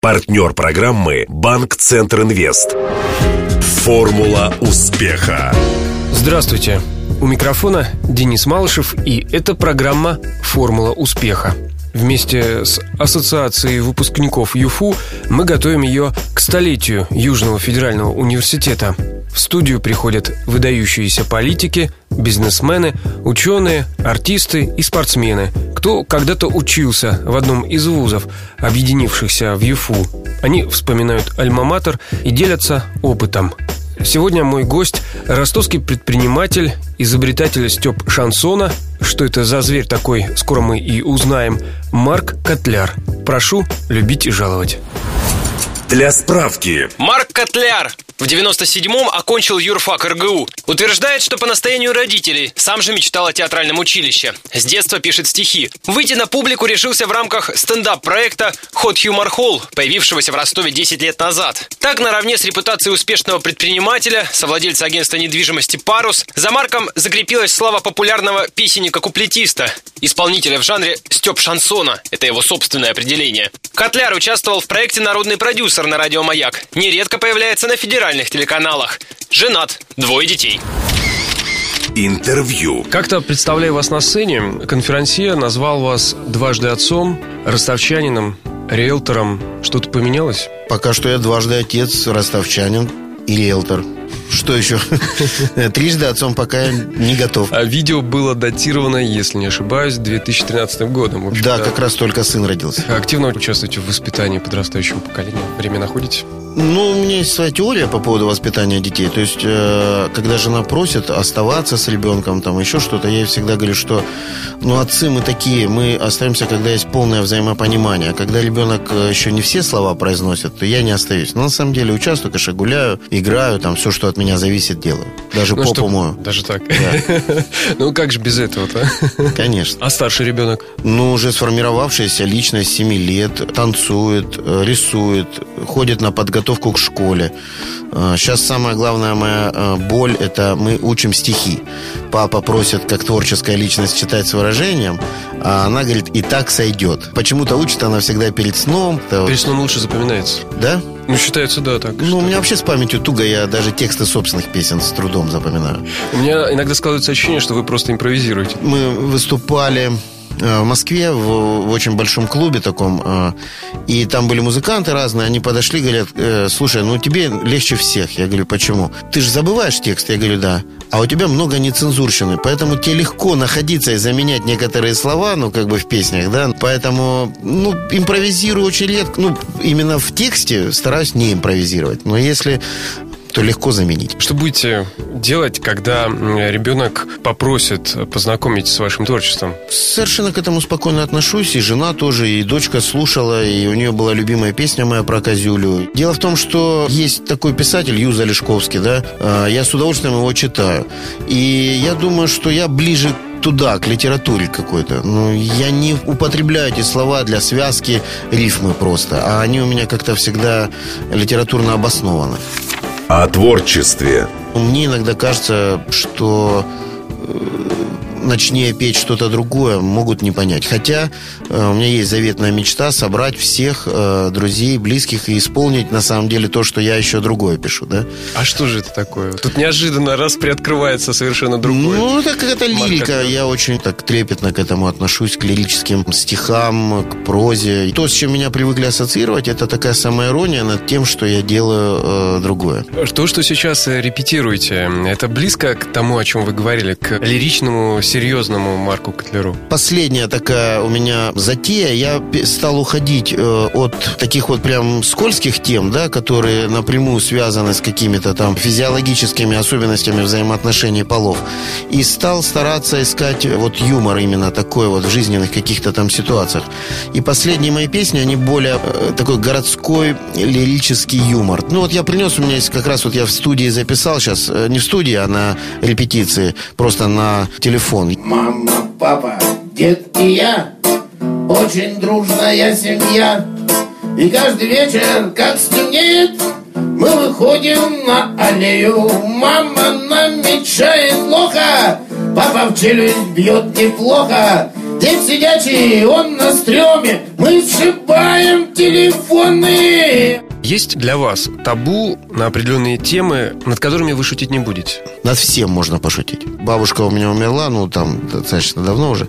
Партнер программы «Банк Центр Инвест». Формула успеха. Здравствуйте. У микрофона Денис Малышев, и это программа «Формула успеха». Вместе с Ассоциацией выпускников ЮФУ мы готовим ее к столетию Южного федерального университета. В студию приходят выдающиеся политики, бизнесмены, ученые, артисты и спортсмены, кто когда-то учился в одном из вузов, объединившихся в ЮФУ. Они вспоминают альма-матер и делятся опытом – Сегодня мой гость – ростовский предприниматель, изобретатель Степ Шансона. Что это за зверь такой, скоро мы и узнаем. Марк Котляр. Прошу любить и жаловать. Для справки. Марк Котляр в 97-м окончил юрфак РГУ. Утверждает, что по настоянию родителей. Сам же мечтал о театральном училище. С детства пишет стихи. Выйти на публику решился в рамках стендап-проекта «Ход Юмор Холл», появившегося в Ростове 10 лет назад. Так, наравне с репутацией успешного предпринимателя, совладельца агентства недвижимости «Парус», за Марком закрепилась слава популярного песенника-куплетиста, исполнителя в жанре Степ Шансона. Это его собственное определение. Котляр участвовал в проекте «Народный продюсер» на радио «Маяк». Нередко появляется на федеральном федеральных телеканалах. Женат, двое детей. Интервью. Как-то, представляя вас на сцене, конферансье назвал вас дважды отцом, ростовчанином, риэлтором. Что-то поменялось? Пока что я дважды отец, ростовчанин и риэлтор. Что еще? Трижды отцом пока не готов. А видео было датировано, если не ошибаюсь, 2013 годом. Да, как раз только сын родился. Активно участвуете в воспитании подрастающего поколения. Время находите? Ну, у меня есть своя теория по поводу воспитания детей. То есть, э, когда жена просит оставаться с ребенком, там еще что-то, я ей всегда говорю, что, ну, отцы мы такие, мы остаемся, когда есть полное взаимопонимание. Когда ребенок э, еще не все слова произносит, то я не остаюсь. Но на самом деле участвую, конечно, гуляю, играю, там все, что от меня зависит, делаю. Даже ну, попу что, мою. Даже так? Да. Ну, как же без этого-то? Конечно. А старший ребенок? Ну, уже сформировавшаяся личность 7 лет, танцует, э, рисует, ходит на подготовку подготовку к школе. Сейчас а, самая главная моя а, боль – это мы учим стихи. Папа просит, как творческая личность, читать с выражением, а она говорит, и так сойдет. Почему-то учит она всегда перед сном. Перед сном лучше запоминается. Да? Ну, считается, да, так. Ну, что... у меня вообще с памятью туго, я даже тексты собственных песен с трудом запоминаю. У меня иногда складывается ощущение, что вы просто импровизируете. Мы выступали в Москве в, в очень большом клубе таком, э, и там были музыканты разные, они подошли, говорят, «Э, слушай, ну тебе легче всех. Я говорю, почему? Ты же забываешь текст? Я говорю, да. А у тебя много нецензурщины, поэтому тебе легко находиться и заменять некоторые слова, ну, как бы в песнях, да, поэтому, ну, импровизирую очень редко, ну, именно в тексте стараюсь не импровизировать, но если то легко заменить. Что будете делать, когда ребенок попросит познакомить с вашим творчеством? Совершенно к этому спокойно отношусь. И жена тоже, и дочка слушала, и у нее была любимая песня моя про Козюлю. Дело в том, что есть такой писатель Юза Лешковский, да, а, я с удовольствием его читаю. И я думаю, что я ближе туда, к литературе какой-то. Ну, я не употребляю эти слова для связки рифмы просто, а они у меня как-то всегда литературно обоснованы. О творчестве. Мне иногда кажется, что начни петь что-то другое, могут не понять. Хотя э, у меня есть заветная мечта собрать всех э, друзей, близких и исполнить на самом деле то, что я еще другое пишу, да? А что же это такое? Тут неожиданно раз приоткрывается совершенно другое. Ну, это какая-то лирика. Я очень так трепетно к этому отношусь, к лирическим стихам, к прозе. То, с чем меня привыкли ассоциировать, это такая самоирония над тем, что я делаю э, другое. То, что сейчас э, репетируете, это близко к тому, о чем вы говорили, к лиричному серьезному Марку Котлеру? Последняя такая у меня затея. Я стал уходить э, от таких вот прям скользких тем, да, которые напрямую связаны с какими-то там физиологическими особенностями взаимоотношений полов. И стал стараться искать вот юмор именно такой вот в жизненных каких-то там ситуациях. И последние мои песни, они более э, такой городской лирический юмор. Ну вот я принес, у меня есть как раз вот я в студии записал сейчас, э, не в студии, а на репетиции, просто на телефон Мама, папа, дед и я. Очень дружная семья. И каждый вечер, как стемнеет Мы выходим на аллею. Мама намечает плохо Папа в челюсть бьет неплохо. Дед сидячий, он на стреме. Мы сшибаем телефоны Есть для вас табу на определенные темы, над которыми вы шутить не будете? Над всем можно пошутить. Бабушка у меня умерла, ну, там, достаточно давно уже.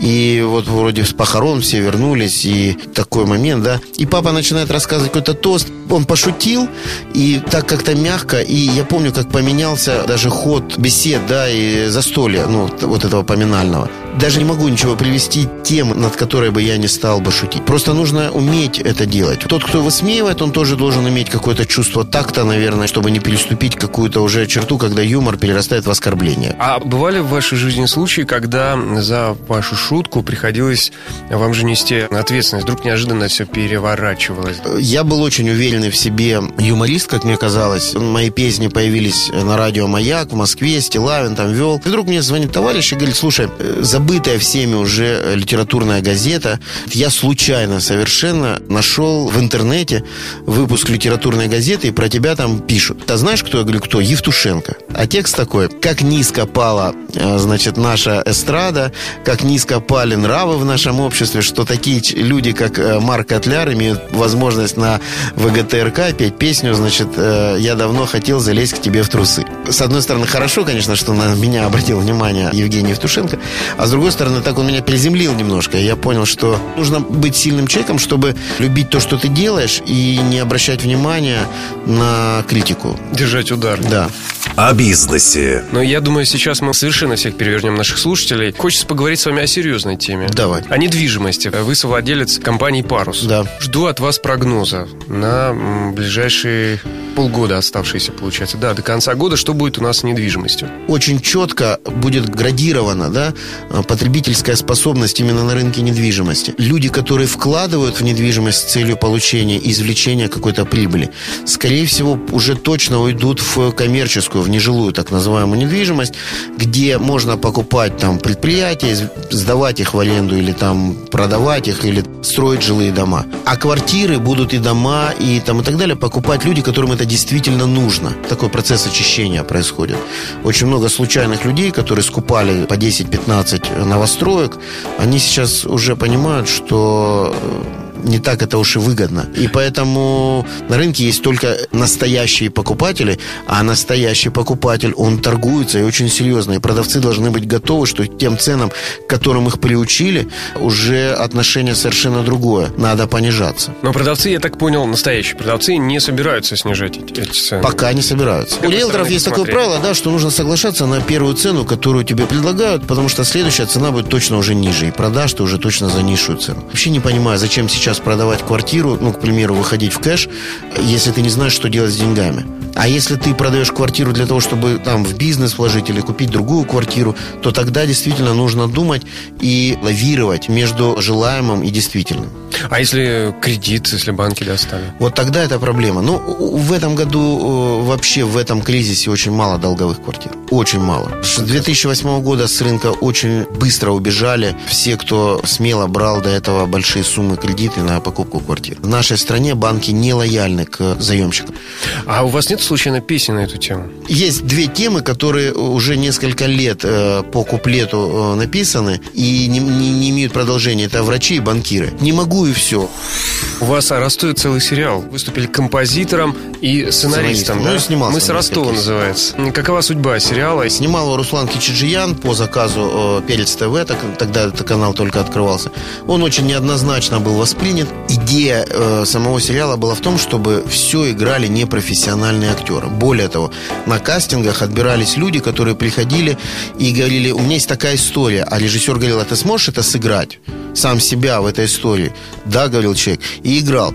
И вот вроде с похорон все вернулись, и такой момент, да. И папа начинает рассказывать какой-то тост. Он пошутил, и так как-то мягко. И я помню, как поменялся даже ход бесед, да, и застолья, ну, вот этого поминального. Даже не могу ничего привести тем, над которой бы я не стал бы шутить. Просто нужно уметь это делать. Тот, кто высмеивает, он тоже должен иметь какое-то чувство такта, наверное, чтобы не переступить какую-то уже черту, когда юмор перерастает в оскорбление. А бывали в вашей жизни случаи, когда за вашу шутку приходилось вам же нести ответственность? Вдруг неожиданно все переворачивалось? Я был очень уверенный в себе юморист, как мне казалось. Мои песни появились на радио «Маяк» в Москве, Стилавин там вел. И вдруг мне звонит товарищ и говорит, слушай, забытая всеми уже литературная газета, я случайно совершенно нашел в интернете выпуск литературной газеты, и про тебя там пишут. Ты знаешь, кто? Я говорю, кто? Евтушенко. А текст такой, как низко пала, э, значит, наша эстрада, как низко пали нравы в нашем обществе, что такие люди, как э, Марк Котляр, имеют возможность на ВГТРК петь песню, значит, э, я давно хотел залезть к тебе в трусы. С одной стороны, хорошо, конечно, что на меня обратил внимание Евгений Евтушенко, а с другой стороны, так он меня приземлил немножко. Я понял, что нужно быть сильным человеком, чтобы любить то, что ты делаешь, и не обращать внимания на критику. Держать удар. Да. О бизнесе. Но я думаю, сейчас мы совершенно всех перевернем наших слушателей. Хочется поговорить с вами о серьезной теме. Давай. О недвижимости. Вы совладелец компании «Парус». Да. Жду от вас прогноза на ближайшие полгода оставшиеся, получается. Да, до конца года. Что будет у нас с недвижимостью? Очень четко будет градирована да, потребительская способность именно на рынке недвижимости. Люди, которые вкладывают в недвижимость с целью получения извлечения какой-то прибыли, скорее всего, уже точно уйдут в коммерческую, в нежилую так называемую недвижимость, где можно покупать там предприятия, сдавать их в аренду или там продавать их, или строить жилые дома. А квартиры будут и дома, и там и так далее покупать люди, которым это действительно нужно. Такой процесс очищения происходит. Очень много случайных людей, которые скупали по 10-15 новостроек, они сейчас уже понимают, что не так это уж и выгодно. И поэтому на рынке есть только настоящие покупатели, а настоящий покупатель, он торгуется и очень серьезно. И продавцы должны быть готовы, что тем ценам, к которым их приучили, уже отношение совершенно другое. Надо понижаться. Но продавцы, я так понял, настоящие продавцы не собираются снижать эти, цены. Пока не собираются. У риэлторов есть такое правило, да, что нужно соглашаться на первую цену, которую тебе предлагают, потому что следующая цена будет точно уже ниже. И продашь ты уже точно за низшую цену. Вообще не понимаю, зачем сейчас продавать квартиру, ну, к примеру, выходить в кэш, если ты не знаешь, что делать с деньгами. А если ты продаешь квартиру для того, чтобы там в бизнес вложить или купить другую квартиру, то тогда действительно нужно думать и лавировать между желаемым и действительным. А если кредит, если банки достали? Вот тогда это проблема. Ну, в этом году э, вообще в этом кризисе очень мало долговых квартир. Очень мало. С 2008 года с рынка очень быстро убежали все, кто смело брал до этого большие суммы кредиты на покупку квартир. В нашей стране банки не лояльны к заемщикам. А у вас нет случайно песни на эту тему? Есть две темы, которые уже несколько лет э, по куплету э, написаны и не, не- не имеют продолжения. Это врачи и банкиры. Не могу и все. У вас а, растет целый сериал. Выступили композитором и сценаристом. Сценаристом. да? Ну, снимался Мы с Ростова называется. Какова судьба сериала? Снимал Руслан Кичиджиян по заказу э, Перец ТВ, так- тогда этот канал только открывался. Он очень неоднозначно был воспринят. Идея э, самого сериала была в том, чтобы все играли непрофессиональные актеры. Более того, на кастингах отбирались люди, которые приходили и говорили, у меня есть такая история. А режиссер говорил, а ты сможешь это сыграть? Сам себя в этой истории. Да, говорил человек. И играл.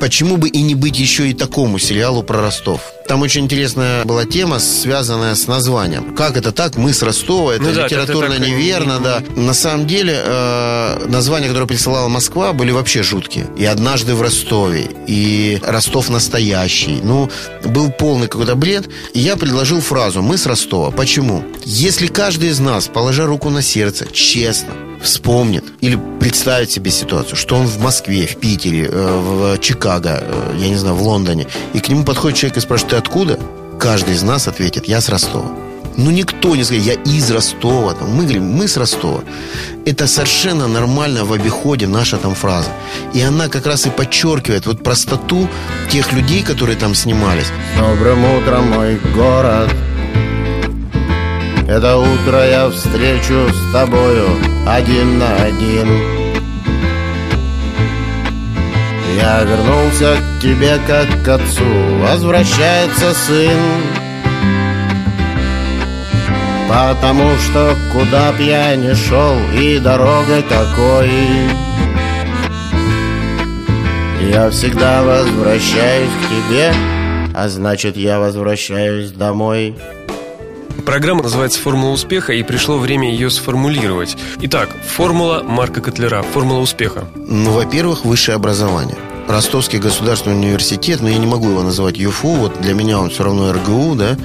Почему бы и не быть еще и такому сериалу про Ростов? Там очень интересная была тема, связанная с названием. Как это так? Мы с Ростова, это Ну да, литературно как-то так, неверно, да. На самом деле, э, названия, которые присылала Москва, были вообще жуткие. И «Однажды в Ростове», и «Ростов настоящий». Ну, был полный какой-то бред. И я предложил фразу «Мы с Ростова». Почему? Если каждый из нас, положа руку на сердце, честно, вспомнит или представит себе ситуацию, что он в Москве, в Питере, э, в Чикаго, э, я не знаю, в Лондоне, и к нему подходит человек и спрашивает, ты откуда? Каждый из нас ответит, я с Ростова. Ну, никто не скажет, я из Ростова. Там. Мы говорим, мы с Ростова. Это совершенно нормально в обиходе наша там фраза. И она как раз и подчеркивает вот простоту тех людей, которые там снимались. Добрым утром, мой город. Это утро я встречу с тобою один на один. Я вернулся к тебе как к отцу, возвращается сын. Потому что куда б я ни шел и дорогой такой Я всегда возвращаюсь к тебе, а значит я возвращаюсь домой Программа называется «Формула успеха», и пришло время ее сформулировать. Итак, формула Марка Котлера, формула успеха. Ну, во-первых, высшее образование. Ростовский государственный университет, но я не могу его называть ЮФУ, вот для меня он все равно РГУ, да,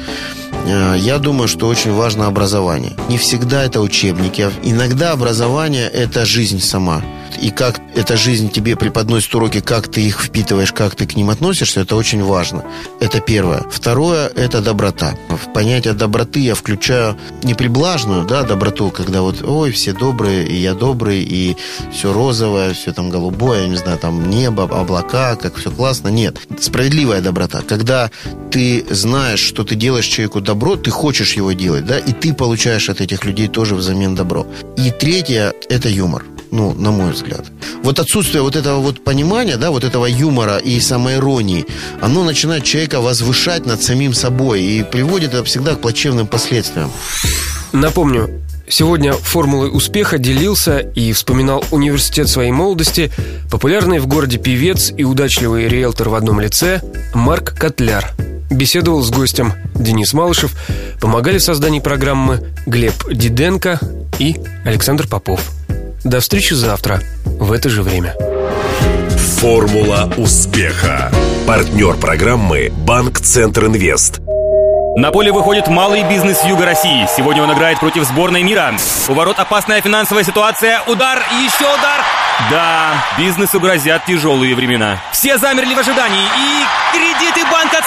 Э, я думаю, что очень важно образование. Не всегда это учебники. А иногда образование – это жизнь сама. И как эта жизнь тебе преподносит уроки, как ты их впитываешь, как ты к ним относишься, это очень важно. Это первое. Второе – это доброта. В понятие доброты я включаю не приблажную да, доброту, когда вот, ой, все добрые, и я добрый, и все розовое, все там голубое, не знаю, там небо, облака, как все классно. Нет. Справедливая доброта. Когда ты знаешь, что ты делаешь человеку добро, ты хочешь его делать, да, и ты получаешь от этих людей тоже взамен добро. И третье – это юмор ну, на мой взгляд. Вот отсутствие вот этого вот понимания, да, вот этого юмора и самоиронии, оно начинает человека возвышать над самим собой и приводит это всегда к плачевным последствиям. Напомню, Сегодня формулой успеха делился и вспоминал университет своей молодости популярный в городе певец и удачливый риэлтор в одном лице Марк Котляр. Беседовал с гостем Денис Малышев, помогали в создании программы Глеб Диденко и Александр Попов. До встречи завтра в это же время. Формула успеха. Партнер программы Банк Центр Инвест. На поле выходит малый бизнес Юга России. Сегодня он играет против сборной мира. У ворот опасная финансовая ситуация. Удар, еще удар. Да, бизнесу грозят тяжелые времена. Все замерли в ожидании, и кредиты